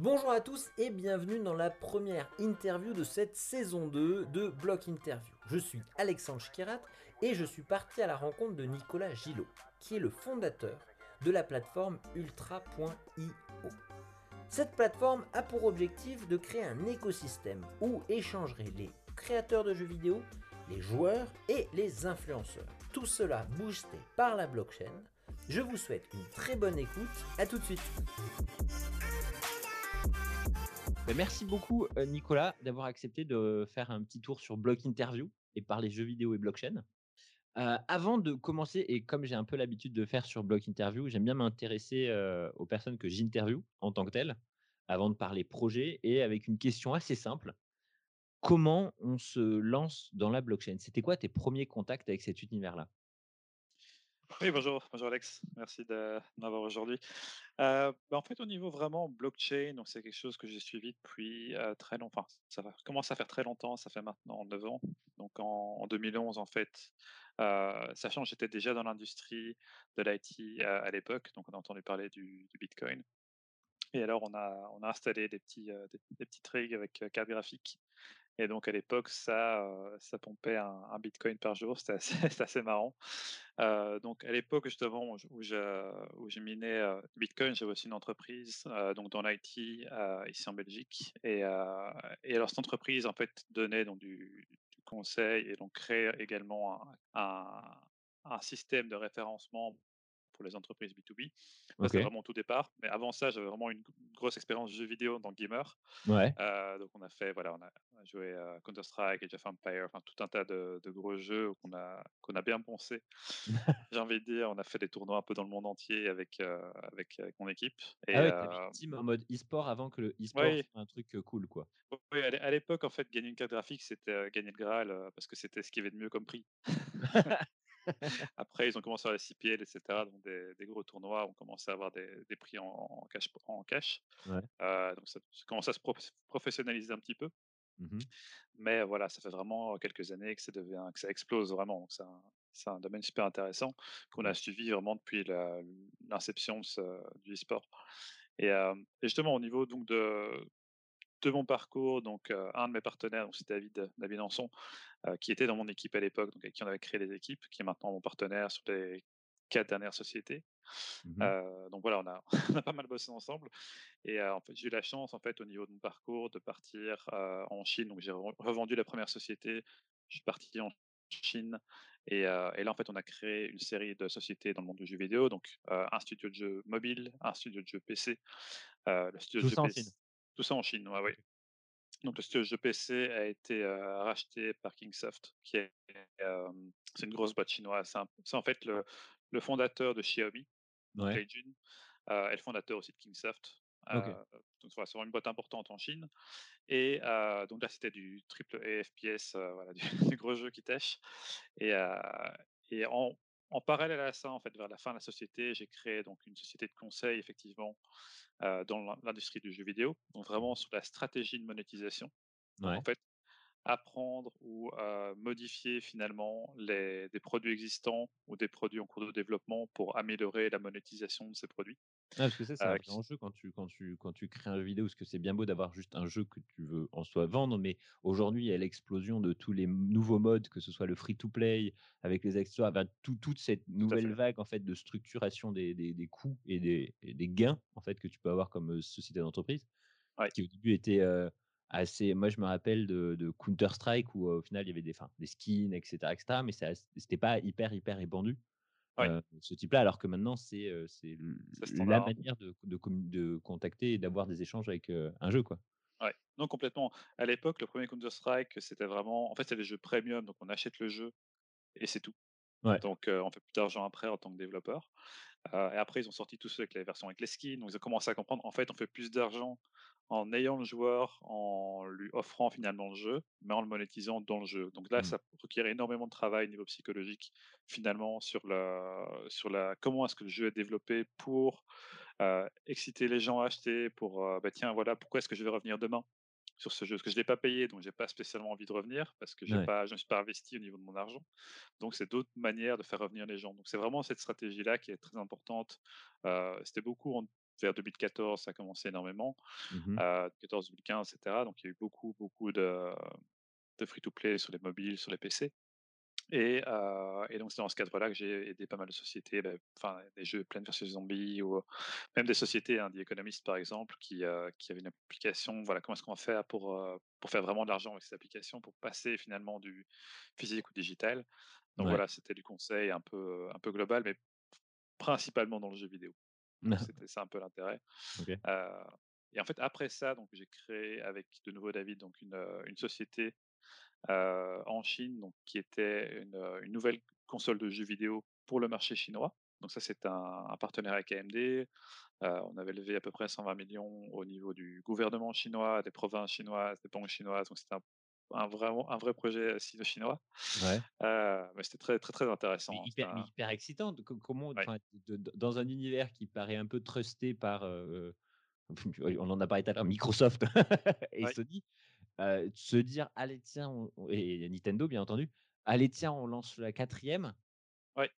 Bonjour à tous et bienvenue dans la première interview de cette saison 2 de Block Interview. Je suis Alexandre Schkirat et je suis parti à la rencontre de Nicolas Gillot, qui est le fondateur de la plateforme ultra.io. Cette plateforme a pour objectif de créer un écosystème où échangeraient les créateurs de jeux vidéo, les joueurs et les influenceurs. Tout cela boosté par la blockchain. Je vous souhaite une très bonne écoute. À tout de suite. Ben, merci beaucoup, euh, Nicolas, d'avoir accepté de faire un petit tour sur Block Interview et parler jeux vidéo et blockchain. Euh, avant de commencer, et comme j'ai un peu l'habitude de faire sur Block Interview, j'aime bien m'intéresser euh, aux personnes que j'interviewe en tant que telles, avant de parler projet, et avec une question assez simple. Comment on se lance dans la blockchain? C'était quoi tes premiers contacts avec cet univers-là? Oui, bonjour, bonjour Alex, merci de m'avoir aujourd'hui. Euh, bah, en fait, au niveau vraiment blockchain, c'est quelque chose que j'ai suivi depuis euh, très longtemps. Enfin, ça commence à faire très longtemps, ça fait maintenant 9 ans. Donc en, en 2011, en fait, euh, sachant que j'étais déjà dans l'industrie de l'IT à l'époque, donc on a entendu parler du, du Bitcoin. Et alors, on a, on a installé des petits, des, des petits rigs avec carte graphique et donc à l'époque, ça, euh, ça pompait un, Bitcoin par jour, c'était assez, marrant. Euh, donc à l'époque justement où je, où je minais euh, Bitcoin, j'avais aussi une entreprise donc dans l'IT ici en Belgique. Et, et, alors cette entreprise en fait donnait donc du, conseil et donc créait également un système de référencement pour les entreprises B2B. Okay. C'était vraiment tout départ. Mais avant ça, j'avais vraiment une grosse expérience jeux vidéo dans gamer. Ouais. Euh, donc on a fait, voilà, on a, joué à Counter Strike, Age of Empire, enfin tout un tas de, de gros jeux qu'on a qu'on a bien poncé. J'ai envie de dire, on a fait des tournois un peu dans le monde entier avec euh, avec, avec, mon équipe. Et, ah ouais, euh, team en mode e-sport avant que le e-sport soit un truc cool, quoi. Oui, à l'époque, en fait, gagner une carte graphique, c'était gagner le Graal parce que c'était ce qu'il y avait de mieux comme prix. Après, ils ont commencé à la CPL, etc. Donc, des, des, gros tournois ont commencé à avoir des, des prix en, en, cash. En cash. Ouais. Euh, donc, ça, ça, commence à se professionnaliser un petit peu. Mmh Mais voilà, ça fait vraiment quelques années que ça, devient, que ça explose vraiment. C'est un, un, domaine super intéressant qu'on a suivi vraiment depuis l'inception du e-sport. Et, euh, et, justement, au niveau donc, de, de mon parcours, donc euh, un de mes partenaires, donc c'est David euh, qui était dans mon équipe à l'époque, donc avec qui on avait créé les équipes, qui est maintenant mon partenaire sur les quatre dernières sociétés. Mmh euh, donc voilà, on a, on a, pas mal bossé ensemble. Et en fait, j'ai eu la chance, en fait, au niveau de mon parcours, de partir en Chine. Donc j'ai revendu la première société. Je suis parti en Chine. Et, euh, et, là, en fait, on a créé une série de sociétés dans le monde du jeu vidéo. Donc, euh, un studio de jeu mobile, un studio de jeu PC. Euh, le studio Tout de jeu PC. Tout ça en Chine, ouais, oui. Donc le studio PC a été euh, racheté par Kingsoft, qui est euh, c'est une grosse boîte chinoise. C'est en fait le, le, fondateur de Xiaomi, ouais. Lei Jun, euh, et le fondateur aussi de Kingsoft. Okay. donc voilà, c'est une boîte importante en Chine. Et donc là, c'était du triple FPS, voilà, du, du, gros jeu qui tèche. Et, et en, en parallèle à ça, en fait, vers la fin de la société, j'ai créé donc une société de conseil, effectivement, euh, dans l'industrie du jeu vidéo, donc vraiment sur la stratégie de monétisation. Ouais. Donc, en fait, apprendre ou euh, modifier finalement les, des produits existants ou des produits en cours de développement pour améliorer la monétisation de ces produits. Ah, parce que ça, c'est euh, un grand jeu quand tu, quand, tu, quand tu crées un jeu vidéo, parce que c'est bien beau d'avoir juste un jeu que tu veux en soi vendre, mais aujourd'hui, il y a l'explosion de tous les nouveaux modes, que ce soit le free-to-play, avec les extras, enfin, tout, toute cette nouvelle vague en fait, de structuration des, des, des coûts et des, et des, gains en fait, que tu peux avoir comme société d'entreprise, ouais. qui au début était... Euh, assez. Moi, je me rappelle de, de Counter Strike où au final il y avait des, fin, des skins, etc., etc. Mais c'était pas hyper hyper répandu. Ouais. Euh, ce type-là, alors que maintenant c'est la manière de, de, de contacter et d'avoir des échanges avec un jeu, quoi. Ouais, non complètement. À l'époque, le premier Counter Strike, c'était vraiment, en fait, c'est des jeux premium, donc on achète le jeu et c'est tout. Ouais. Donc euh, on fait plus d'argent après en tant que développeur. Euh, et après, ils ont sorti tout ça avec les versions avec les skins. Donc ils ont commencé à comprendre, en fait, on fait plus d'argent en ayant le joueur, en lui offrant finalement le jeu, mais en le monétisant dans le jeu. Donc là, mmh. ça requiert énormément de travail au niveau psychologique, finalement, sur la, sur la comment est-ce que le jeu est développé pour euh, exciter les gens à acheter, pour euh, bah, tiens, voilà, pourquoi est-ce que je vais revenir demain sur ce jeu? Parce que je ne l'ai pas payé, donc j'ai pas spécialement envie de revenir, parce que ouais. pas, je ne suis pas investi au niveau de mon argent. Donc c'est d'autres manières de faire revenir les gens. Donc c'est vraiment cette stratégie-là qui est très importante. Euh, C'était beaucoup en vers 2014, ça a commencé énormément, Mmh heu, 14-2015 et cetera. Donc il y a eu beaucoup, beaucoup de de free to play sur les mobiles, sur les PC. Et, heu, et donc c'est dans ce cadre-là que j'ai aidé pas mal de sociétés, bah, enfin des jeux Plants vs Zombies ou même des sociétés, hein, The Economist par exemple, qui, heu, qui avait une application, voilà, comment est-ce qu'on va faire pour, heu, pour faire vraiment de l'argent avec cette application, pour passer finalement du physique au digital. Donc Ouais. voilà, c'était du conseil un peu, un peu global, mais principalement dans le jeu vidéo. C'était ça un peu l'intérêt. Et en fait après ça, donc j'ai créé avec de nouveau David donc une, une société en Chine, donc qui était une, nouvelle console de jeux vidéo pour le marché chinois. Donc ça, c'est un un partenaire avec AMD. On avait levé à peu près 120 millions au niveau du gouvernement chinois, des provinces chinoises, des banques chinoises. Donc c'était un un vraiment un vrai projet sino-chinois. Ouais. Heu, mais c'était très, très, très intéressant, hein. Hyper mais un hyper excitant comment ouais. enfin de de dans un univers qui paraît un peu trusté par, heu, on en a parlé tout à l'heure, Microsoft et Ouais, Sony, se dire: «Allez tiens on» on et Nintendo bien entendu. «Allez tiens on lance la quatrième ouais.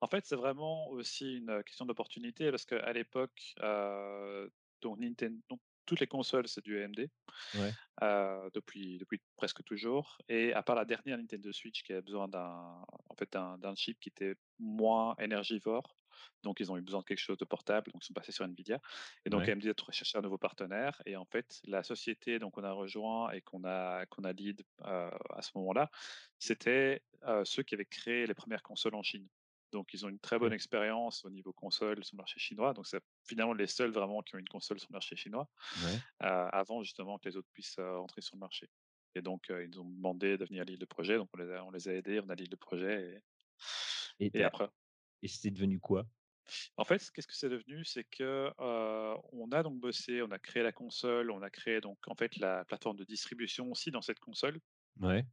En fait, c'est vraiment aussi une, question d'opportunité parce qu'à l'époque, donc Ninten donc toutes les consoles, c'est du AMD. Ouais, depuis depuis presque toujours et à part la dernière Nintendo Switch qui avait besoin d'un en fait, d'un chip qui était moins énergivore, donc ils ont eu besoin de quelque chose de portable, donc ils sont passés sur Nvidia et donc ouais, AMD a recherché un nouveau partenaire et en fait, la société donc on a rejoint et qu'on a qu'on a lead, à ce moment-là, c'était, ceux qui avaient créé les premières consoles en Chine. Donc ils ont une très bonne OK, expérience au niveau console sur le marché chinois, donc c'est finalement les seuls vraiment qui ont une console sur le marché chinois ouais avant justement que les autres puissent, entrer sur le marché. Et donc, heu, ils nous ont demandé de venir lead le projet, donc on les a on les a aidés, on a lead le projet et et et tu après et c'est devenu quoi? en fait, qu'est-ce que c'est devenu? C'est que, on a donc bossé, on a créé la console, on a créé donc en fait la plateforme de distribution aussi dans cette console, Ouais,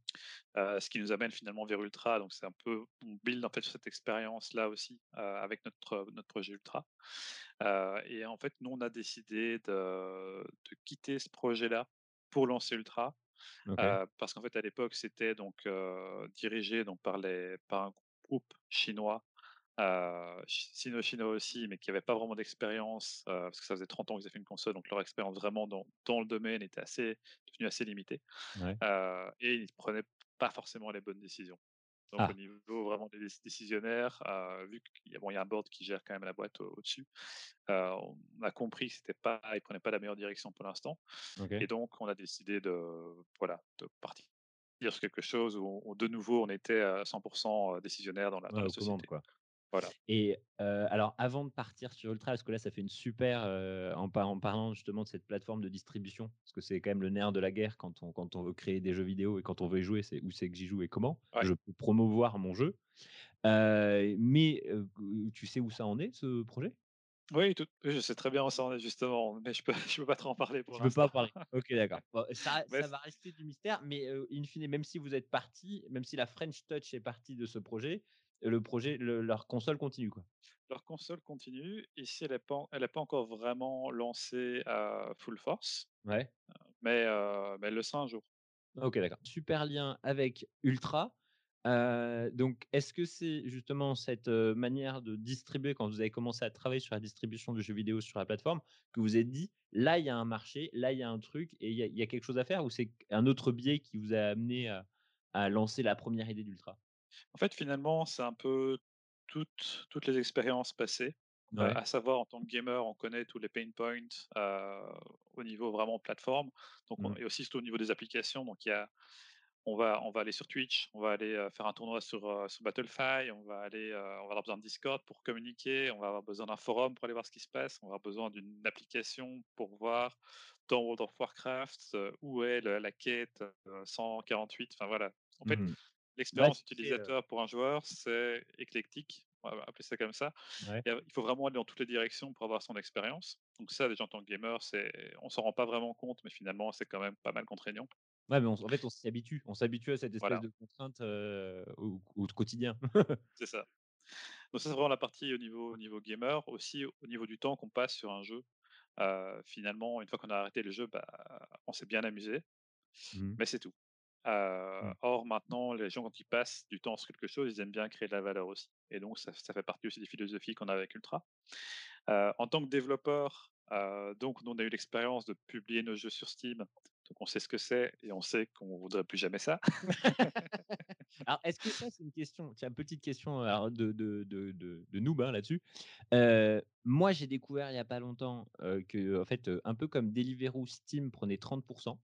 ce qui nous amène finalement vers Ultra, donc c'est un peu on build en fait sur cette expérience-là aussi, heu, avec notre, notre projet Ultra. Et en fait, nous on a décidé de de quitter ce projet-là pour lancer Ultra. Parce qu'en fait, à l'époque, c'était donc, dirigé donc par les par un groupe chinois, heu, chi sino-chinois aussi, mais qui avait pas vraiment d'expérience, heu, parce que ça faisait 30 ans qu'ils avaient fait une console, donc leur expérience vraiment dans dans le domaine était assez devenue assez limitée, ouais. heu et ils prenaient pas forcément les bonnes décisions. Donc au Ah, niveau vraiment des déc décisionnaires, heu, vu qu'il y a bon, y a un board qui gère quand même la boîte au au-dessus, heu, on a compris que c'était pas ils prenaient pas la meilleure direction pour l'instant et donc on a décidé de voilà, de partir sur quelque chose où on de nouveau on était à 100% décisionnaire dans la dans Ouais, la société. quoi. Voilà. Et alors avant de partir sur Ultra, parce que là, ça fait une super, en par en parlant justement de cette plateforme de distribution, parce que c'est quand même le nerf de la guerre quand on quand on veut créer des jeux vidéo et quand on veut y jouer, c'est où c'est que j'y joue et comment Ouais. je peux promouvoir mon jeu. Mais tu sais où ça en est ce projet? Oui, tout je sais très bien où ça en est justement, mais je peux je peux pas trop en parler pour Tu peux pas en l'instant. parler? OK, d'accord. Bon, ça va rester du mystère, mais in fine, même si vous êtes partis, même si la French Touch est partie de ce projet, le projet le leur console continue, quoi? leur console continue. Ici, elle est pas elle pas encore vraiment lancée à full force, Ouais. mais heu, mais elle le sera un jour. OK, d'accord. Super lien avec Ultra. Heu, donc est-ce que c'est justement cette, manière de distribuer quand vous avez commencé à travailler sur la distribution de jeux vidéo sur la plateforme, que vous êtes dit: «Là, il y a un marché, là, il y a un truc et il y a il y a quelque chose à faire» ou c'est un autre biais qui vous a amené à à lancer la première idée d'Ultra? En fait, finalement, c'est un peu toutes toutes les expériences passées, heu, Ouais. à savoir en tant que gamer, on connaît tous les pain points, heu, au niveau vraiment plateforme, donc on Mmh. et aussi surtout au niveau des applications, donc il y a on va on va aller sur Twitch, on va aller, heu, faire un tournoi sur, sur Battlefy, on va aller, on va avoir besoin de Discord pour communiquer, on va avoir besoin d'un forum pour aller voir ce qui se passe, on va avoir besoin d'une application pour voir dans World of Warcraft, où est le la quête, heu, 148, enfin voilà. En fait, Mmh l'expérience heu utilisateur pour un joueur, c'est éclectique, on va appeler ça comme ça. ouais. Il faut vraiment aller dans toutes les directions pour avoir son expérience. Donc ça, déjà en tant que gamer, on s'en rend pas vraiment compte, mais finalement, c'est quand même pas mal contraignant. Ouais, mais on en fait, on s'y habitue. On s'habitue à cette espèce Voilà, de contrainte, heu, au au quotidien. c'est ça. Donc ça, c'est vraiment la partie au niveau au niveau gamer. Aussi, au niveau du temps qu'on passe sur un jeu, heu, finalement, une fois qu'on a arrêté le jeu, bah, on s'est bien amusé, Mmh. mais c'est tout. Euh, Mmh. or, maintenant, les gens, quand ils passent du temps sur quelque chose, ils aiment bien créer de la valeur aussi. Et donc, ça, ça fait partie aussi des philosophies qu'on a avec Ultra. Euh, en tant que développeur, euh, donc, nous, on a eu l'expérience de publier nos jeux sur Steam. Donc, on sait ce que c'est et on sait qu'on ne voudrait plus jamais ça. Alors, est-ce que ça, c'est une question tiens, petite question, de de de de de noob, hein, là-dessus. Moi, j'ai découvert il y a pas longtemps, heu, qu'en fait, heu, un peu comme Deliveroo, Steam prenait 30%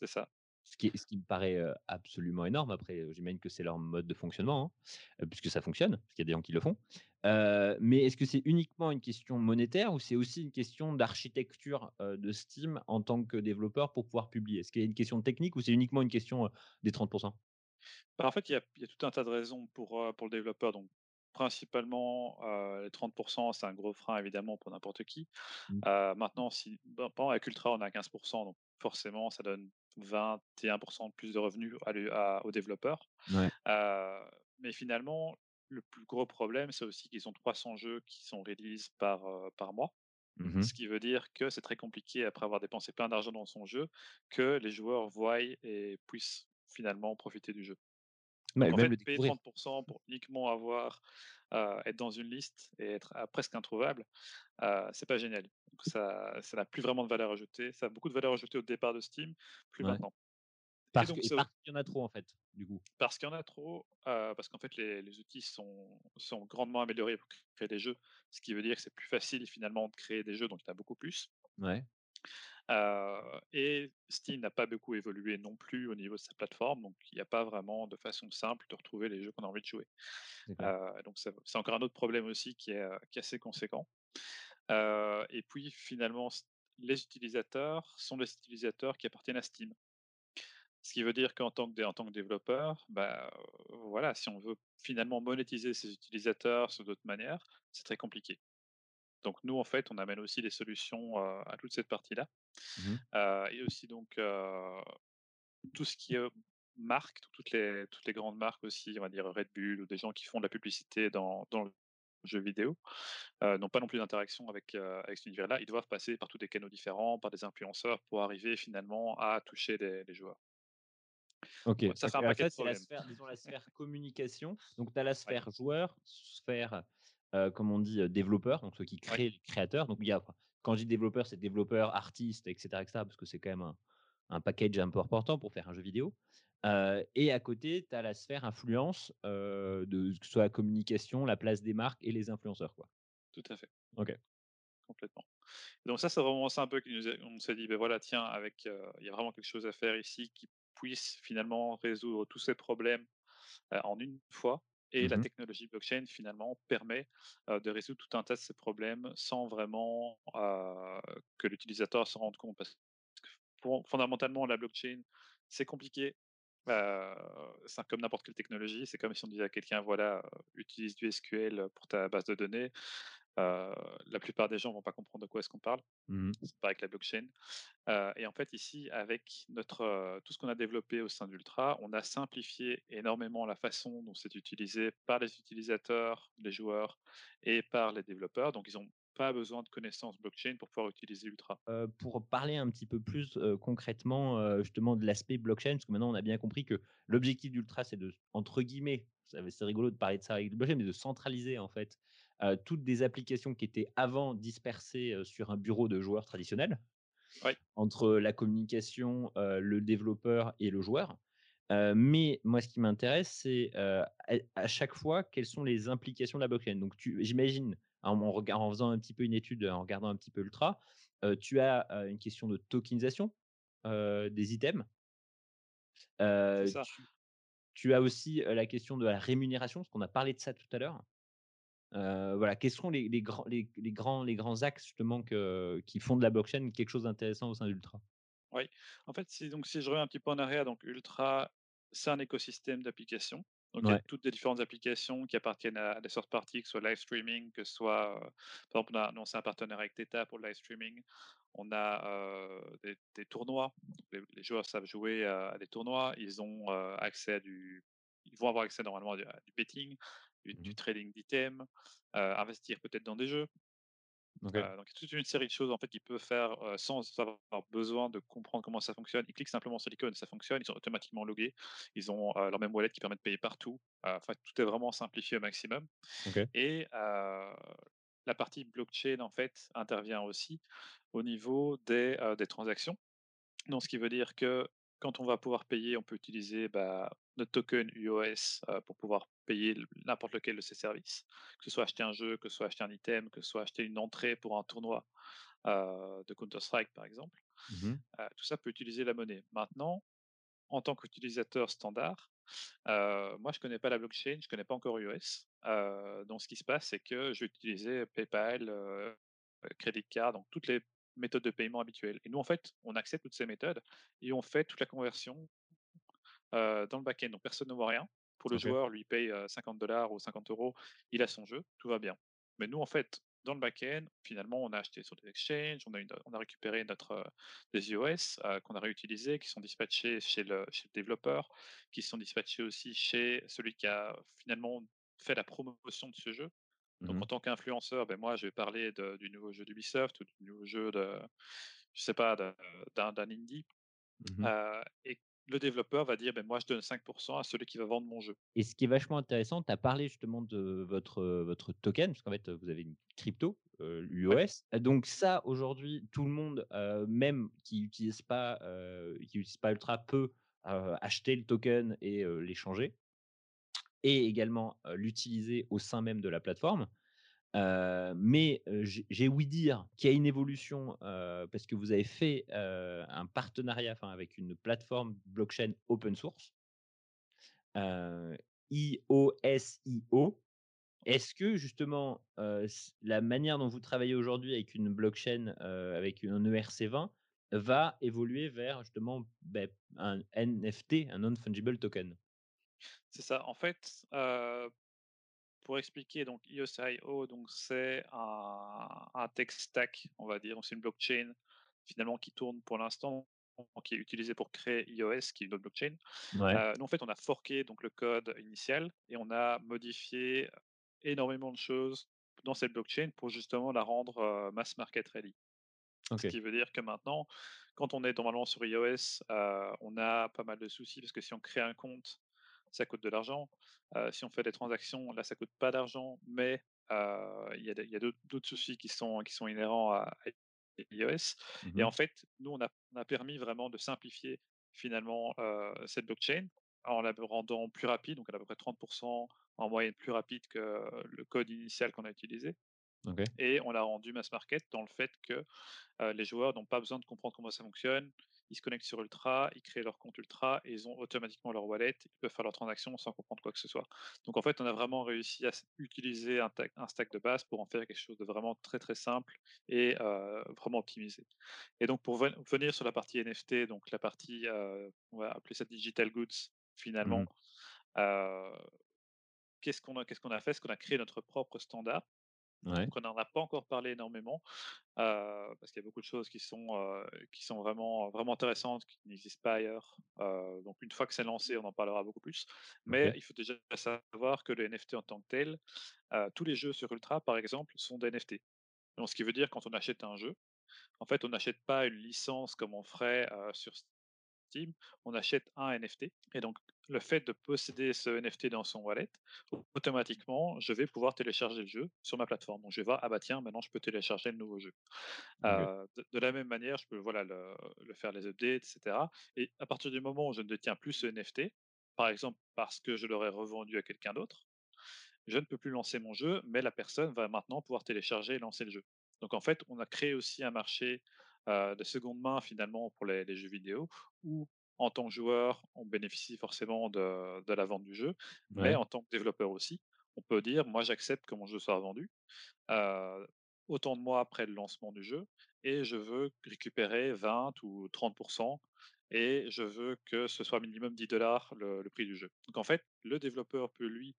C'est ça. Ce qui est ce qui me paraît, absolument énorme. Après, j'imagine que c'est leur mode de fonctionnement, hein, puisque ça fonctionne, parce qu'il y a des gens qui le font. Mais est-ce que c'est uniquement une question monétaire ou c'est aussi une question d'architecture, de Steam en tant que développeur pour pouvoir publier? Est-ce qu'il y a une question technique ou c'est uniquement une question, des 30 Bah, en fait, il y a, il y a tout un tas de raisons pour, pour le développeur. Donc, principalement, les 30%, c'est un gros frein évidemment pour n'importe qui. Mmh. Maintenant, si, par exemple, avec Ultra, on a 15%, donc forcément, ça donne 21% de plus de revenus à, à- aux développeurs. Ouais. Euh, mais finalement, le plus gros problème, c'est aussi qu'ils ont 300 jeux qui sont release par, euh, par mois. Mmh Ce qui veut dire que c'est très compliqué, après avoir dépensé plein d'argent dans son jeu, que les joueurs voient et puissent finalement profiter du jeu. Ouais, Donc en fait, payer découvrir. 30% pour uniquement avoir, heu, être dans une liste et être, heu, presque introuvable, heu, c'est pas génial. Donc ça ça n'a plus vraiment de valeur ajoutée. Ça a beaucoup de valeur ajoutée au départ de Steam, plus Ouais. maintenant. Parce qu'il y en a trop, en fait, du coup? parce qu'il y en a trop, heu, parce qu'en fait les les outils sont sont grandement améliorés pour créer des jeux, ce qui veut dire que c'est plus facile finalement de créer des jeux, donc il y en a beaucoup plus. Ouais, Heu et Steam n'a pas beaucoup évolué non plus au niveau de sa plateforme, donc il n'y a pas vraiment de façon simple de retrouver les jeux qu'on a envie de jouer. Heu, donc c'est encore un autre problème aussi qui est, qui est assez conséquent. Et puis finalement les utilisateurs sont des utilisateurs qui appartiennent à Steam. Ce qui veut dire qu'en tant que dé en tant que développeur, bah, voilà, si on veut finalement monétiser ces utilisateurs sur d'autres manières, c'est très compliqué. Donc nous, en fait, on amène aussi des solutions, à toute cette partie-là. Mmh mh. Heu et aussi donc, tout ce qui est marque, toutes les toutes les grandes marques aussi, on va dire Red Bull ou des gens qui font de la publicité dans dans le jeu vidéo, n'ont pas non plus d'interaction avec, avec cet univers-là. Ils doivent passer par tous des canaux différents, par des influenceurs pour arriver finalement à toucher les les joueurs. OK, Donc ouais, ça fait un paquet c'est la sphère, disons la sphère communication. Donc tu as la Ouais, sphère joueur, sphère, heu, comme on dit, heu, développeur, donc ceux qui ouais, créent les créateurs. Donc il y a quand je dis développeur, c'est développeur, artiste et cetera et cetera, parce que c'est quand même un un package un peu important pour faire un jeu vidéo. Et à côté, tu as la sphère influence, de que ce soit la communication, la place des marques et les influenceurs, quoi. tout à fait, OK. complètement. Donc ça, c'est vraiment ça un peu qui nous est on s'est dit: ben voilà, tiens, avec, il y a vraiment quelque chose à faire ici qui puisse finalement résoudre tous ces problèmes en une fois et la Mmh technologie blockchain finalement permet, de résoudre tout un tas de ces problèmes sans vraiment, que l'utilisateur s'en rende compte. Parce que fon fondamentalement la blockchain, c'est compliqué, c'est comme n'importe quelle technologie. C'est comme si on disait à quelqu'un: «Voilà, utilise du SQL pour ta base de données». Heu, la plupart des gens vont pas comprendre de quoi est-ce qu'on parle. Mmh C'est pareil avec la blockchain. Heu et en fait ici avec notre, heu, tout ce qu'on a développé au sein d'Ultra, on a simplifié énormément la façon dont c'est utilisé par les utilisateurs, les joueurs et par les développeurs. Donc ils ont pas besoin de connaissances blockchain pour pouvoir utiliser Ultra. Pour parler un petit peu plus, concrètement, justement de l'aspect blockchain, parce que maintenant on a bien compris que l'objectif d'Ultra, c'est de entre guillemets, c'est rigolo de parler de ça avec le blockchain, mais de centraliser en fait, heu, toutes des applications qui étaient avant dispersées, heu, sur un bureau de joueurs traditionnel, Oui, entre la communication, heu, le développeur et le joueur. Mais moi ce qui m'intéresse, c'est, à à chaque fois, quelles sont les implications de la blockchain? Donc j'imagine, en en rega en faisant un petit peu une étude, en regardant un petit peu Ultra, tu as, une question de tokenisation, des items. ça. tu tu as aussi, la question de la rémunération, parce qu'on a parlé de ça tout à l'heure. Voilà, quels sont les les grands les les grands les grands axes justement que qui font de la blockchain quelque chose d'intéressant au sein d'Ultra? Oui. En fait, si donc si je reviens un petit peu en arrière, donc Ultra, c'est un écosystème d'applications. Donc il y a toutes les différentes applications qui appartiennent à des sortes parties, que ce soit live streaming, que ce soit, par exemple, on a annoncé un partenariat avec Theta pour le live streaming. On a, des des tournois. Les les joueurs savent jouer à à des tournois. Ils ont, accès à du ils vont avoir accès normalement à du betting, du Mmh du trading d'items, investir peut-être dans des jeux. Donc il y a toute une série de choses en fait qu'il peut faire, sans avoir besoin de comprendre comment ça fonctionne. Il clique simplement sur l'icône, ça fonctionne, ils sont automatiquement logués. Ils ont, leur même wallet qui permet de payer partout. Enfin tout est vraiment simplifié au maximum et la partie blockchain en fait intervient aussi au niveau des, des transactions. Donc ce qui veut dire que quand on va pouvoir payer, on peut utiliser, bah, notre token UOS, heu, pour pouvoir payer n'importe lequel de ces services. Que ce soit acheter un jeu, que ce soit acheter un item, que ce soit acheter une entrée pour un tournoi, de Counter Strike par exemple. Mmh tout ça peut utiliser la monnaie. Maintenant, en tant qu'utilisateur standard, moi je connais pas la blockchain, je connais pas encore UOS. Donc ce qui se passe, c'est que je vais utiliser PayPal, Credit Card, donc toutes les méthodes de paiement habituelles. Et nous, en fait, on accepte toutes ces méthodes et on fait toute la conversion heu, dans le back-end. Donc personne ne voit rien. Pour le joueur, lui, il paye, heu, 50 ou 50 euros, il a son jeu, tout va bien. Mais nous, en fait, dans le back-end, finalement, on a acheté sur des exchanges, on a une on a récupéré notre, heu, des iOS, qu'on a réutilisés, qui sont dispatchés chez le chez le développeur, qui sont dispatchés aussi chez celui qui a finalement fait la promotion de ce jeu. Donc en Mmh tant qu'influenceur, ben, moi, je vais parler de du nouveau jeu d'Ubisoft ou du nouveau jeu de je sais pas, d'un indie, Mmh et le développeur va dire: ben moi, je donne 5% à celui qui va vendre mon jeu». Et ce qui est vachement intéressant, tu as parlé justement de votre, votre token, parce qu'en fait, vous avez une crypto, Ouais, l'UOS. Donc ça, aujourd'hui, tout le monde, même qui utilise pas, qui utilise pas Ultra peut, acheter le token et l'échanger et également, l'utiliser au sein même de la plateforme. Mais, j'ai ouï dire qu'il y a une évolution, parce que vous avez fait, un partenariat, avec une plateforme blockchain open source, IOSIO. Est-ce que justement, la manière dont vous travaillez aujourd'hui avec une blockchain, avec un ERC20 va évoluer vers justement, beh, un NFT, un non fungible token? C'est ça. En fait, pour expliquer donc EOSIO, donc c'est un un tech stack, on va dire. C'est une blockchain finalement qui tourne pour l'instant, qui est utilisée pour créer iOS, qui est une autre blockchain. Ouais, Heu, nous, en fait, on a forqué donc le code initial et on a modifié énormément de choses dans cette blockchain pour justement la rendre, heu, mass market ready. Ce qui veut dire que maintenant, quand on est normalement sur iOS, heu, on a pas mal de soucis parce que si on crée un compte, ça coûte de l'argent. Si on fait des transactions, là, ça coûte pas d'argent, mais il y a y d'autres soucis qui sont qui sont inhérents à à iOS et Mmh en fait, nous, on a on a permis vraiment de simplifier finalement, cette blockchain en la rendant plus rapide, donc à peu près 30% en moyenne plus rapide que le code initial qu'on a utilisé et on l'a rendu mass market dans le fait que les joueurs n'ont pas besoin de comprendre comment ça fonctionne. Ils se connectent sur Ultra, ils créent leur compte Ultra et ils ont automatiquement leur wallet. Ils peuvent faire leurs transactions sans comprendre quoi que ce soit. Donc en fait, on a vraiment réussi à utiliser un tac un stack de base pour en faire quelque chose de vraiment très, très simple et heu, vraiment optimisé. Et donc pour ven venir sur la partie NFT, donc la partie, heu, on va appeler ça digital goods finalement, Mmh heu, qu'est-ce qu'on a qu'est-ce qu'on a fait? C'est qu'on a créé notre propre standard. Ouais, Donc on n'en a pas encore parlé énormément, Heu, parce qu'il y a beaucoup de choses qui sont, heu, qui sont vraiment, vraiment intéressantes, qui n'existent pas ailleurs. Heu, donc une fois que c'est lancé, on en parlera beaucoup plus. Mais il faut déjà savoir que le NFT en tant que tel, tous les jeux sur Ultra, par exemple, sont des NFT. Donc ce qui veut dire quand on achète un jeu, en fait, on n'achète pas une licence comme on ferait, sur Steam, on achète un NFT et donc le fait de posséder ce NFT dans son wallet, automatiquement, je vais pouvoir télécharger le jeu sur ma plateforme. Donc je vais voir: «Ah bah tiens, maintenant je peux télécharger le nouveau jeu». Heu, de de la même manière, je peux voilà le le faire les updates et cetera et à partir du moment où je ne détiens plus ce NFT, par exemple parce que je l'aurais revendu à quelqu'un d'autre, je ne peux plus lancer mon jeu, mais la personne va maintenant pouvoir télécharger et lancer le jeu. Donc en fait, on a créé aussi un marché, heu, de seconde main finalement pour les les jeux vidéo où en tant que joueur, on bénéficie forcément de de la vente du jeu, mais en tant que développeur aussi, on peut dire: «Moi j'accepte que mon jeu soit revendu heu, autant de mois après le lancement du jeu et je veux récupérer 20 ou 30% et je veux que ce soit minimum 10 le le prix du jeu. Donc en fait, le développeur peut lui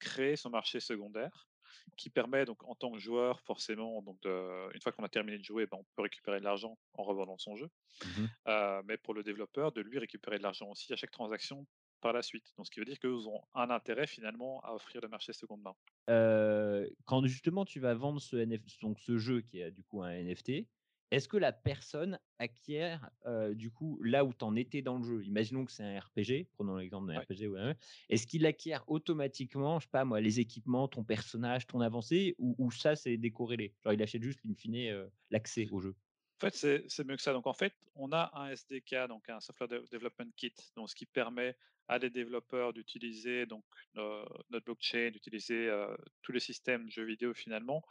créer son marché secondaire qui permet donc en tant que joueur forcément donc de une fois qu'on a terminé de jouer, ben, on peut récupérer de l'argent en revendant son jeu. Mmh Heu, mais pour le développeur, de lui récupérer de l'argent aussi à chaque transaction par la suite. Donc, ce qui veut dire qu'ils ont un intérêt finalement à offrir le marché seconde main. Heu, quand justement tu vas vendre ce NF donc ce jeu qui est du coup un NFT, est-ce que la personne acquiert, du coup là où tu en étais dans le jeu? Imaginons que c'est un RPG, prenons l'exemple d'un Ouais. RPG ouais, ouais. Est-ce qu'il acquiert automatiquement, je sais pas moi, les équipements, ton personnage, ton avancée ou ou ça c'est décorrélé? Genre il achète juste in fine, l'accès au jeu? En fait, c'est mieux que ça. Donc, en fait, on a un SDK, donc un Software De Development Kit, donc ce qui permet à des développeurs d'utiliser donc no notre blockchain, d'utiliser, tous les systèmes jeux vidéo finalement,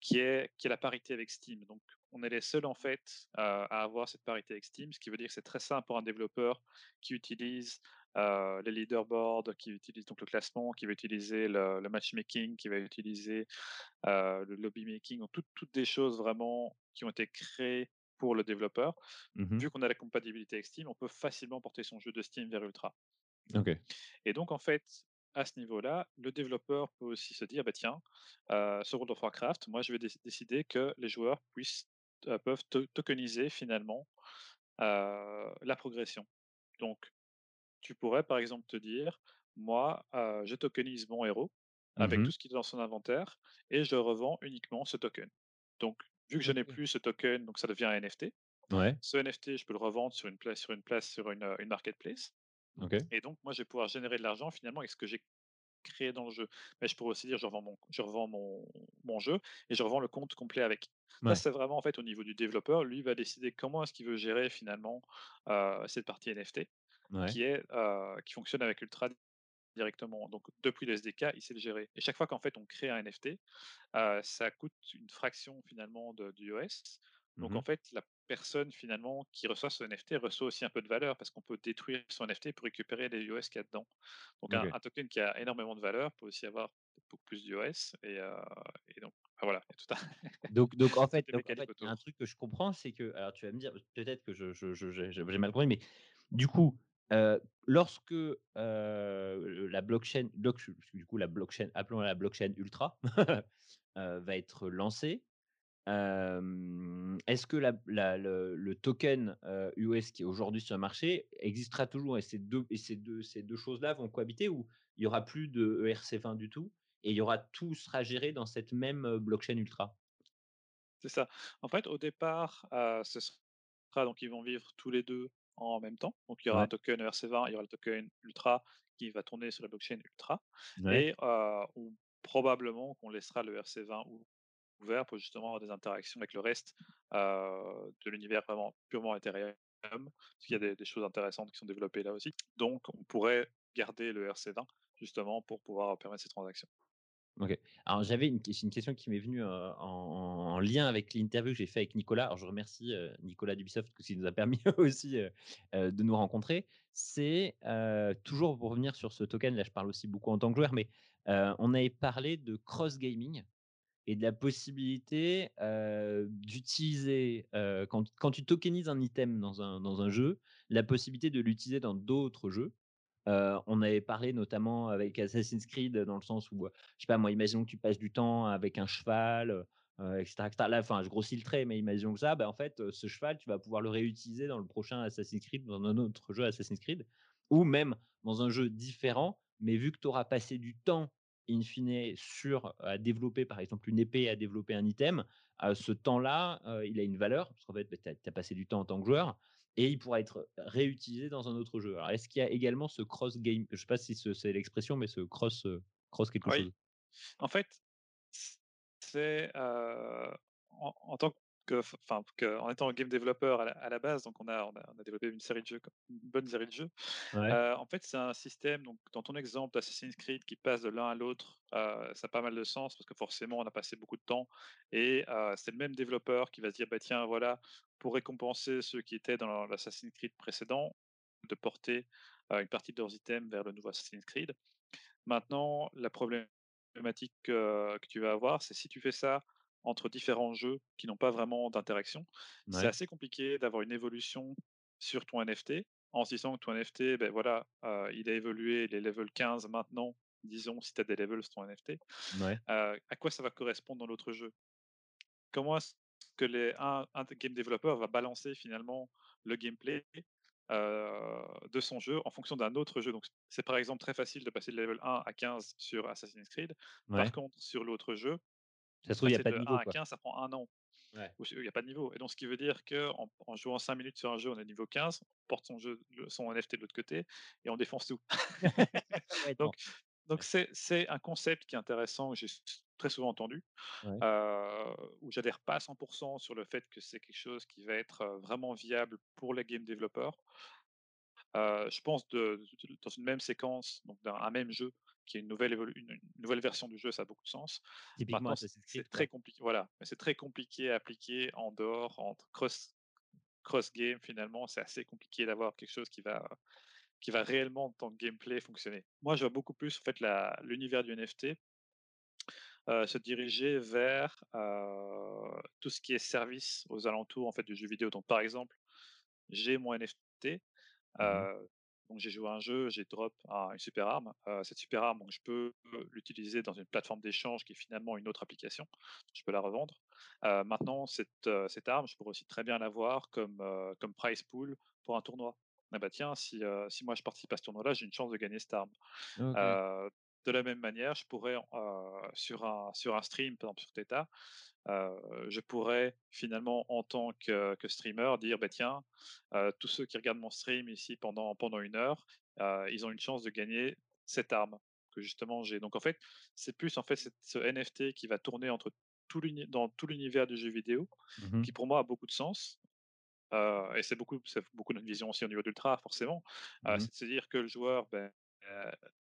qui est qui est la parité avec Steam. Donc, on est les seuls en fait, à avoir cette parité avec Steam, ce qui veut dire que c'est très simple pour un développeur qui utilise, heu, les leaderboards, qui utilise donc le classement, qui va utiliser le le matchmaking, qui va utiliser, heu, le lobby making, donc toutes toutes des choses vraiment qui ont été créées pour le développeur. Mmh Vu qu'on a la compatibilité avec Steam, on peut facilement porter son jeu de Steam vers Ultra. OK. Et donc, en fait, à ce niveau-là, le développeur peut aussi se dire, bah tiens, euh, sur World of Warcraft, moi, je vais dé- décider que les joueurs puissent, euh, peuvent to- tokeniser finalement euh, la progression. Donc, tu pourrais par exemple te dire, moi, euh, je tokenise mon héros avec Mmh tout ce qui est dans son inventaire et je revends uniquement ce token. Donc, vu que je n'ai plus ce token, donc ça devient un NFT. Ouais, Ce NFT, je peux le revendre sur une place, sur une place, sur une, euh, une marketplace. OK. Et donc, moi, je vais pouvoir générer de l'argent finalement avec ce que j'ai créé dans le jeu. Mais je pourrais aussi dire, je revends mon, je revends mon, mon jeu et je revends le compte complet avec. Ouais, c'est vraiment en fait au niveau du développeur. Lui va décider comment est-ce qu'il veut gérer finalement euh, cette partie NFT ouais. qui est euh, qui fonctionne avec Ultra directement. Donc depuis le SDK, il sait le gérer. Et chaque fois qu'en fait on crée un NFT, euh, ça coûte une fraction finalement de, du OS. Donc en Mmh fait, la personne finalement qui reçoit ce NFT reçoit aussi un peu de valeur parce qu'on peut détruire son NFT pour récupérer les US qu'il y a dedans. Donc un, OK. un token qui a énormément de valeur peut aussi avoir beaucoup plus d'US et, euh, et donc ah, voilà, tout un, Donc donc en fait donc en fait, un truc que je comprends, c'est que alors tu vas me dire, peut-être que je je je j'ai mal compris, mais du coup, heu, lorsque, heu, la blockchain que du coup la blockchain, appelons-la la blockchain ultra, va être lancée, est-ce que la la le le token, US qui est aujourd'hui sur le marché existera toujours et ces 2 et ces 2 ces 2 choses-là vont cohabiter ou il y aura plus de ERC20 du tout et il y aura tout sera géré dans cette même, blockchain ultra? C'est ça. En fait, au départ, euh, ce sera donc ils vont vivre tous les deux en même temps. Donc il y aura un Ouais, token ERC20, il y aura le token Ultra qui va tourner sur la blockchain Ultra. ouais. Et on- probablement qu'on laissera le ERC20 ou- ouvert pour justement avoir des interactions avec le reste de l'univers vraiment purement Ethereum. Parce qu'il y a des, choses intéressantes qui sont développées là aussi. Donc on pourrait garder le ERC20 justement pour pouvoir permettre ces transactions. OK. Alors j'avais une ques une question qui m'est venue, en en lien avec l'interview que j'ai fait avec Nicolas. Alors je remercie, Nicolas d'Ubisoft qu'il nous a permis aussi, de nous rencontrer. C'est, toujours pour revenir sur ce token, là je parle aussi beaucoup en tant que joueur, mais, on avait parlé de cross gaming et de la possibilité, d'utiliser, quand quand tu tokenises un item dans un dans un jeu, la possibilité de l'utiliser dans d'autres jeux. On avait parlé notamment avec Assassin's Creed dans le sens où, je sais pas moi, imaginons que tu passes du temps avec un cheval, heu heu, et cetera, et cetera. Là, enfin, je grossis le trait, mais imaginons que ça, bah, en fait, ce cheval, tu vas pouvoir le réutiliser dans le prochain Assassin's Creed, dans un autre jeu Assassin's Creed ou même dans un jeu différent, mais vu que tu auras passé du temps in fine sur à développer, par exemple, une épée, à développer un item, heu, ce temps-là, il a une valeur parce qu'en fait, bah, tu as passé du temps en tant que joueur et il pourra être réutilisé dans un autre jeu. Alors, est-ce qu'il y a également ce cross game je sais pas si ce c'est l'expression, mais ce cross, cross quelque Oui, chose? En fait, c'est, en tant que f enfin, que en étant game développeur à la à la base, donc on a on a on a développé une série de jeux, une bonne série de jeux. Ouais, Heu, en fait, c'est un système, donc dans ton exemple d'Assassin's Creed qui passe de l'un à l'autre, heu, ça a pas mal de sens parce que forcément on a passé beaucoup de temps et heu, c'est le même développeur qui va se dire: «Bah, tiens, voilà, pour récompenser ceux qui étaient dans l'Assassin's Creed précédent, de porter, une partie de leurs items vers le nouveau Assassin's Creed». Maintenant, la problématique, que tu vas avoir, c'est si tu fais ça entre différents jeux qui n'ont pas vraiment d'interaction, c'est assez compliqué d'avoir une évolution sur ton NFT, en se disant que ton NFT, beh, voilà, il a évolué, il est level 15 maintenant, disons, si tu as des levels sur ton NFT, ouais, à quoi ça va correspondre dans l'autre jeu? Comment est-ce que les un un game developer va balancer finalement le gameplay de son jeu en fonction d'un autre jeu? Donc, c'est par exemple très facile de passer de level 1 à 15 sur Assassin's Creed. Par contre, sur l'autre jeu, ça se trouve, il n'y a pas de niveau. 1 à 15, ça prend un an. Ouais. Il n'y a pas de niveau. Et donc, ce qui veut dire qu'en en jouant 5 minutes sur un jeu, on est niveau 15, on porte son, jeu, son NFT de l'autre côté et on défonce tout. donc, donc c'est un concept qui est intéressant, que j'ai très souvent entendu, euh, où j'adhère pas à 100% sur le fait que c'est quelque chose qui va être vraiment viable pour les game développeurs. Euh, je pense de, dans une même séquence, donc d'un même jeu, qui est une nouvelle, une, nouvelle version du jeu, ça a beaucoup de sens. Maintenant, c'est très compliqué. Voilà, mais c'est très compliqué à appliquer en dehors, entre cross, cross game. Finalement, c'est assez compliqué d'avoir quelque chose qui va qui va réellement en tant que gameplay fonctionner. Moi, je vois beaucoup plus en fait l'univers du NFT euh, se diriger vers euh, tout ce qui est service aux alentours en fait du jeu vidéo. Donc, par exemple, j'ai mon NFT. Mmh donc j'ai joué à un jeu, j'ai drop une super arme. cette super arme, donc, je peux l'utiliser dans une plateforme d'échange qui est finalement une autre application. Je peux la revendre. maintenant, cette, cette arme, je pourrais aussi très bien l'avoir comme, comme price pool pour un tournoi. Ah bah tiens, si, si moi je participe à ce tournoi-là, j'ai une chance de gagner cette arme. De la même manière, je pourrais sur, un, sur un stream, par exemple sur Theta, je pourrais finalement en tant que, streamer dire bah tiens, tous ceux qui regardent mon stream ici pendant, pendant une heure, ils ont une chance de gagner cette arme que justement j'ai. Donc en fait, c'est plus en fait ce NFT qui va tourner entre tout dans tout l'univers du jeu vidéo, mmh qui pour moi a beaucoup de sens. et c'est beaucoup, beaucoup notre vision aussi au niveau d'Ultra, forcément. Mmh c'est de se dire que le joueur, ben,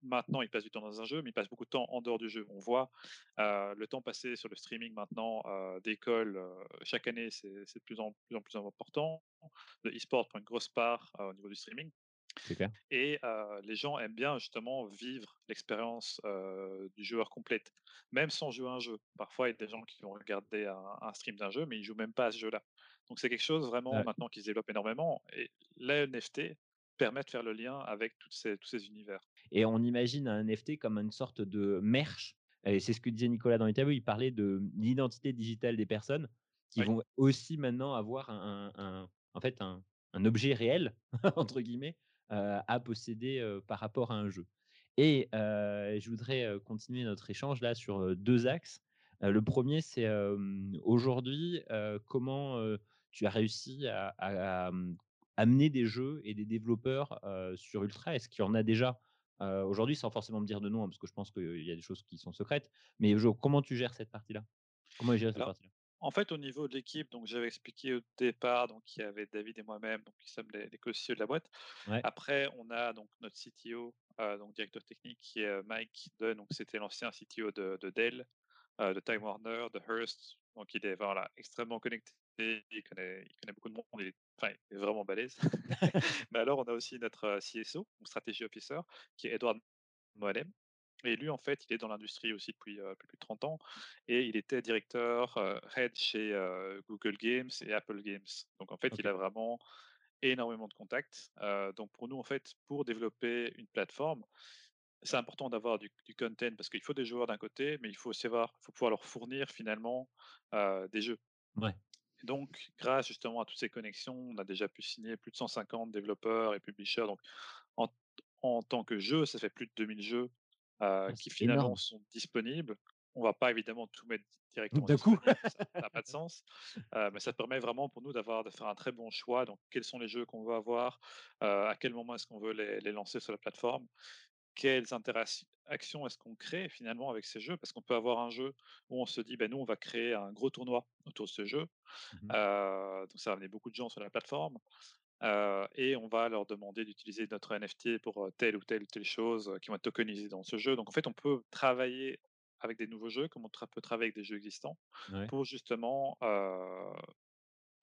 maintenant, il passe du temps dans un jeu, mais il passe beaucoup de temps en dehors du jeu. On voit le temps passé sur le streaming maintenant d'école, chaque année, c'est de plus en, plus en plus important. Le e-sport prend une grosse part au niveau du streaming. Clair. Et les gens aiment bien justement vivre l'expérience du joueur complète, même sans jouer à un jeu. Parfois, il y a des gens qui vont regarder un, stream d'un jeu, mais ils jouent même pas à ce jeu-là. Donc c'est quelque chose vraiment maintenant qui se développe énormément. Et la NFT permet de faire le lien avec toutes ces, tous ces univers. Et on imagine un NFT comme une sorte de merch. Et c'est ce que disait Nicolas dans l'interview. Il parlait de l'identité digitale des personnes qui vont aussi maintenant avoir un, en fait un, objet réel, entre guillemets, à posséder par rapport à un jeu. Et je voudrais continuer notre échange là sur deux axes. le premier, c'est aujourd'hui, comment tu as réussi à, amener des jeux et des développeurs sur Ultra? Est-ce qu'il y en a déjà? Aujourd'hui, sans forcément me dire de nom, hein, parce que je pense qu'il y a des choses qui sont secrètes. Mais comment tu gères cette partie-là? Comment tu gères cette partie-là? en fait, au niveau de l'équipe, donc j'avais expliqué au départ, donc il y avait David et moi-même, donc qui sommes les, les co-CTO de la boîte. Après, on a donc notre CTO, donc directeur technique, qui est Mike Dunn, donc c'était l'ancien CTO de, Dell, de Time Warner, de Hearst. Donc il est voilà extrêmement connecté, il connaît, il connaît beaucoup de monde, il est, enfin, il est vraiment balèze. Mais alors, on a aussi notre CSO, Strategy Officer, qui est Edward Moalem, et lui, en fait, il est dans l'industrie aussi depuis, plus de 30 ans. Et il était directeur head chez Google Games et Apple Games. Donc, en fait, il a vraiment énormément de contacts. donc, pour nous, en fait, pour développer une plateforme, c'est important d'avoir du, content parce qu'il faut des joueurs d'un côté, mais il faut aussi avoir, faut pouvoir leur fournir finalement des jeux. Ouais. Donc, grâce justement à toutes ces connexions, on a déjà pu signer plus de 150 développeurs et publishers. Donc, en, en tant que jeu, ça fait plus de 2000 jeux ah, qui finalement sont disponibles. On va pas évidemment tout mettre directement d'un coup, ça n'a pas de sens. mais ça permet vraiment pour nous d'avoir de faire un très bon choix. Donc, quels sont les jeux qu'on veut avoir, à quel moment est-ce qu'on veut les, les, lancer sur la plateforme, quelles interactions est-ce qu'on crée finalement avec ces jeux? Parce qu'on peut avoir un jeu où on se dit, ben nous, on va créer un gros tournoi autour de ce jeu. Mmh donc, ça va amener beaucoup de gens sur la plateforme et on va leur demander d'utiliser notre NFT pour telle ou telle telle chose qui vont être tokenisées dans ce jeu. Donc en fait, on peut travailler avec des nouveaux jeux, comme on peut travailler avec des jeux existants, pour justement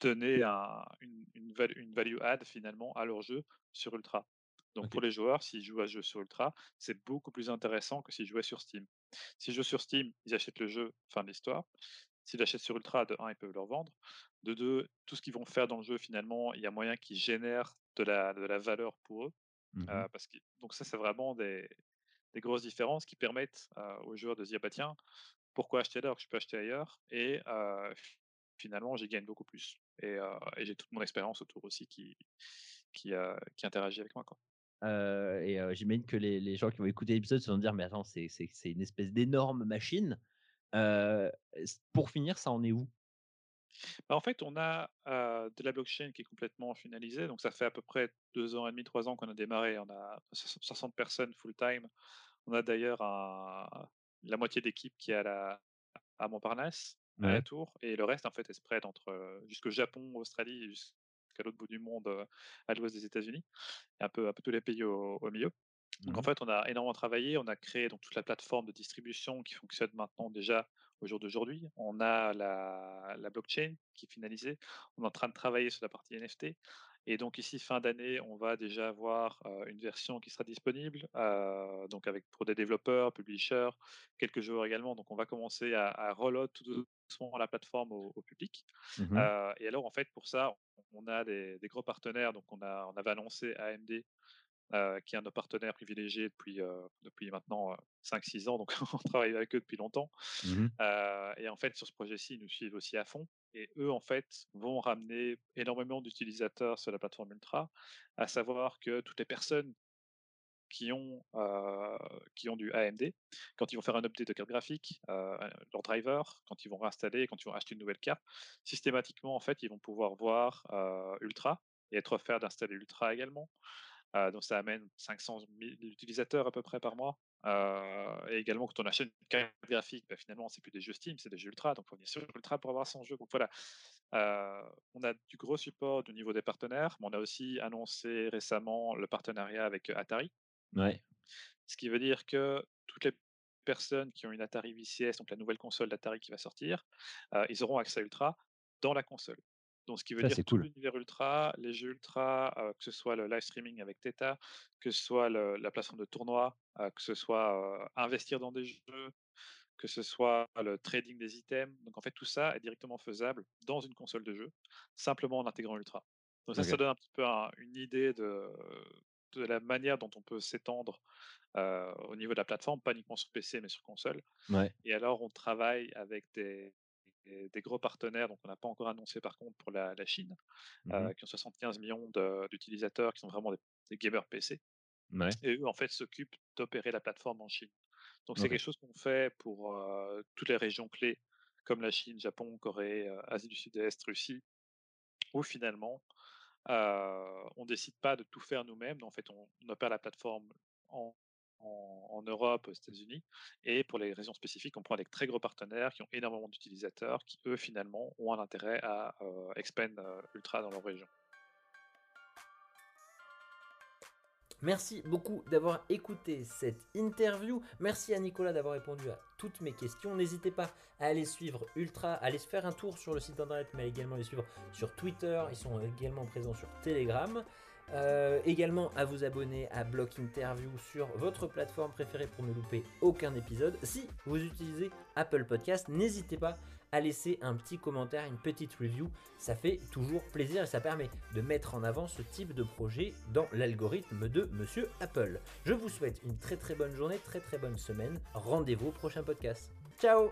donner une, une, value add finalement à leur jeu sur Ultra. Donc pour les joueurs, s'ils jouent à ce jeu sur Ultra, c'est beaucoup plus intéressant que s'ils jouaient sur Steam. S'ils jouent sur Steam, ils achètent le jeu, fin de l'histoire. S'ils l'achètent sur Ultra, de 1, ils peuvent le revendre. De deux, tout ce qu'ils vont faire dans le jeu, finalement, il y a moyen qu'ils génèrent de la, de la valeur pour eux. Mmh parce que, donc ça, c'est vraiment des, des, grosses différences qui permettent aux joueurs de se dire, bah tiens, pourquoi acheter alors que je peux acheter ailleurs? Et finalement, j'y gagne beaucoup plus. Et, et j'ai toute mon expérience autour aussi qui, qui, qui interagit avec moi. Quoi. Et j'imagine que les, les, gens qui vont écouter l'épisode se vont dire mais attends c'est une espèce d'énorme machine. pour finir, ça en est où? Bah, en fait, on a de la blockchain qui est complètement finalisée. Donc, ça fait à peu près deux ans et demi, trois ans qu'on a démarré. On a 60 personnes full-time. On a d'ailleurs la moitié d'équipe qui est à, la, à Montparnasse, à la Tour. Et le reste, en fait, est spread entre jusqu'au Japon, Australie, jusqu'à l'autre bout du monde, à l'ouest des États-Unis. Et un peu, un peu tous les pays au, milieu. Donc, en mmh fait, on a énormément travaillé. On a créé donc, toute la plateforme de distribution qui fonctionne maintenant déjà au jour d'aujourd'hui. On a la, la, blockchain qui est finalisée. On est en train de travailler sur la partie NFT. Et donc ici, fin d'année, on va déjà avoir une version qui sera disponible, donc avec pour des développeurs, publishers, quelques joueurs également. Donc on va commencer à, à roll tout doucement la plateforme au, public. Mmh et alors en fait, pour ça, on a des, des, gros partenaires. Donc on, a, on avait annoncé AMD euh, qui est un de nos partenaires privilégiés depuis, euh, depuis maintenant 5-6 euh, ans, donc on travaille avec eux depuis longtemps. Mmh et en fait, sur ce projet-ci, ils nous suivent aussi à fond. Et eux, en fait, vont ramener énormément d'utilisateurs sur la plateforme Ultra, à savoir que toutes les personnes qui ont, qui ont du AMD, quand ils vont faire un update de carte graphique, leur driver, quand ils vont réinstaller, quand ils vont acheter une nouvelle carte, systématiquement, en fait, ils vont pouvoir voir Ultra et être offerts d'installer Ultra également. Euh, donc ça amène 500 000 utilisateurs à peu près par mois. Euh, et également, quand on achète une carte graphique, bah, finalement, c'est plus des jeux Steam, c'est des jeux Ultra. Donc, on est sur Ultra pour avoir son jeu. Donc, voilà. Euh, on a du gros support au niveau des partenaires, mais on a aussi annoncé récemment le partenariat avec Atari. Ouais. Ce qui veut dire que toutes les personnes qui ont une Atari VCS, donc la nouvelle console d'Atari qui va sortir, ils auront accès à Ultra dans la console. Donc, ce qui veut dire tout cool. l'univers ultra, les jeux ultra, que ce soit le live streaming avec Theta, que ce soit la plateforme de tournoi, que ce soit investir dans des jeux, que ce soit le trading des items. Donc, en fait, tout ça est directement faisable dans une console de jeu, simplement en intégrant Ultra. Donc, ça, ça donne un petit peu une idée de, de la manière dont on peut s'étendre au niveau de la plateforme, pas uniquement sur PC, mais sur console. Et alors, on travaille avec des, des, gros partenaires, donc on n'a pas encore annoncé par contre pour la, Chine, mmh euh, qui ont 75 millions d'utilisateurs, qui sont vraiment des, gamers PC. Et eux, en fait, s'occupent d'opérer la plateforme en Chine. Donc c'est quelque chose qu'on fait pour euh, toutes les régions clés, comme la Chine, Japon, Corée, Asie du Sud-Est, Russie, où finalement, on décide pas de tout faire nous-mêmes. En fait, on opère la plateforme en, en, Europe, aux États-Unis. Et pour les raisons spécifiques, on prend des très gros partenaires qui ont énormément d'utilisateurs, qui eux finalement ont un intérêt à euh, euh, ultra dans leur région. Merci beaucoup d'avoir écouté cette interview. Merci à Nicolas d'avoir répondu à toutes mes questions. N'hésitez pas à aller suivre Ultra, à aller se faire un tour sur le site internet, mais également les suivre sur Twitter. Ils sont également présents sur Telegram. Euh, également à vous abonner à Block Interview sur votre plateforme préférée pour ne louper aucun épisode. Si vous utilisez Apple Podcast, n'hésitez pas à laisser un petit commentaire, une petite review. Ça fait toujours plaisir et ça permet de mettre en avant ce type de projet dans l'algorithme de Monsieur Apple. Je vous souhaite une très très bonne journée, très très bonne semaine. Rendez-vous au prochain podcast. Ciao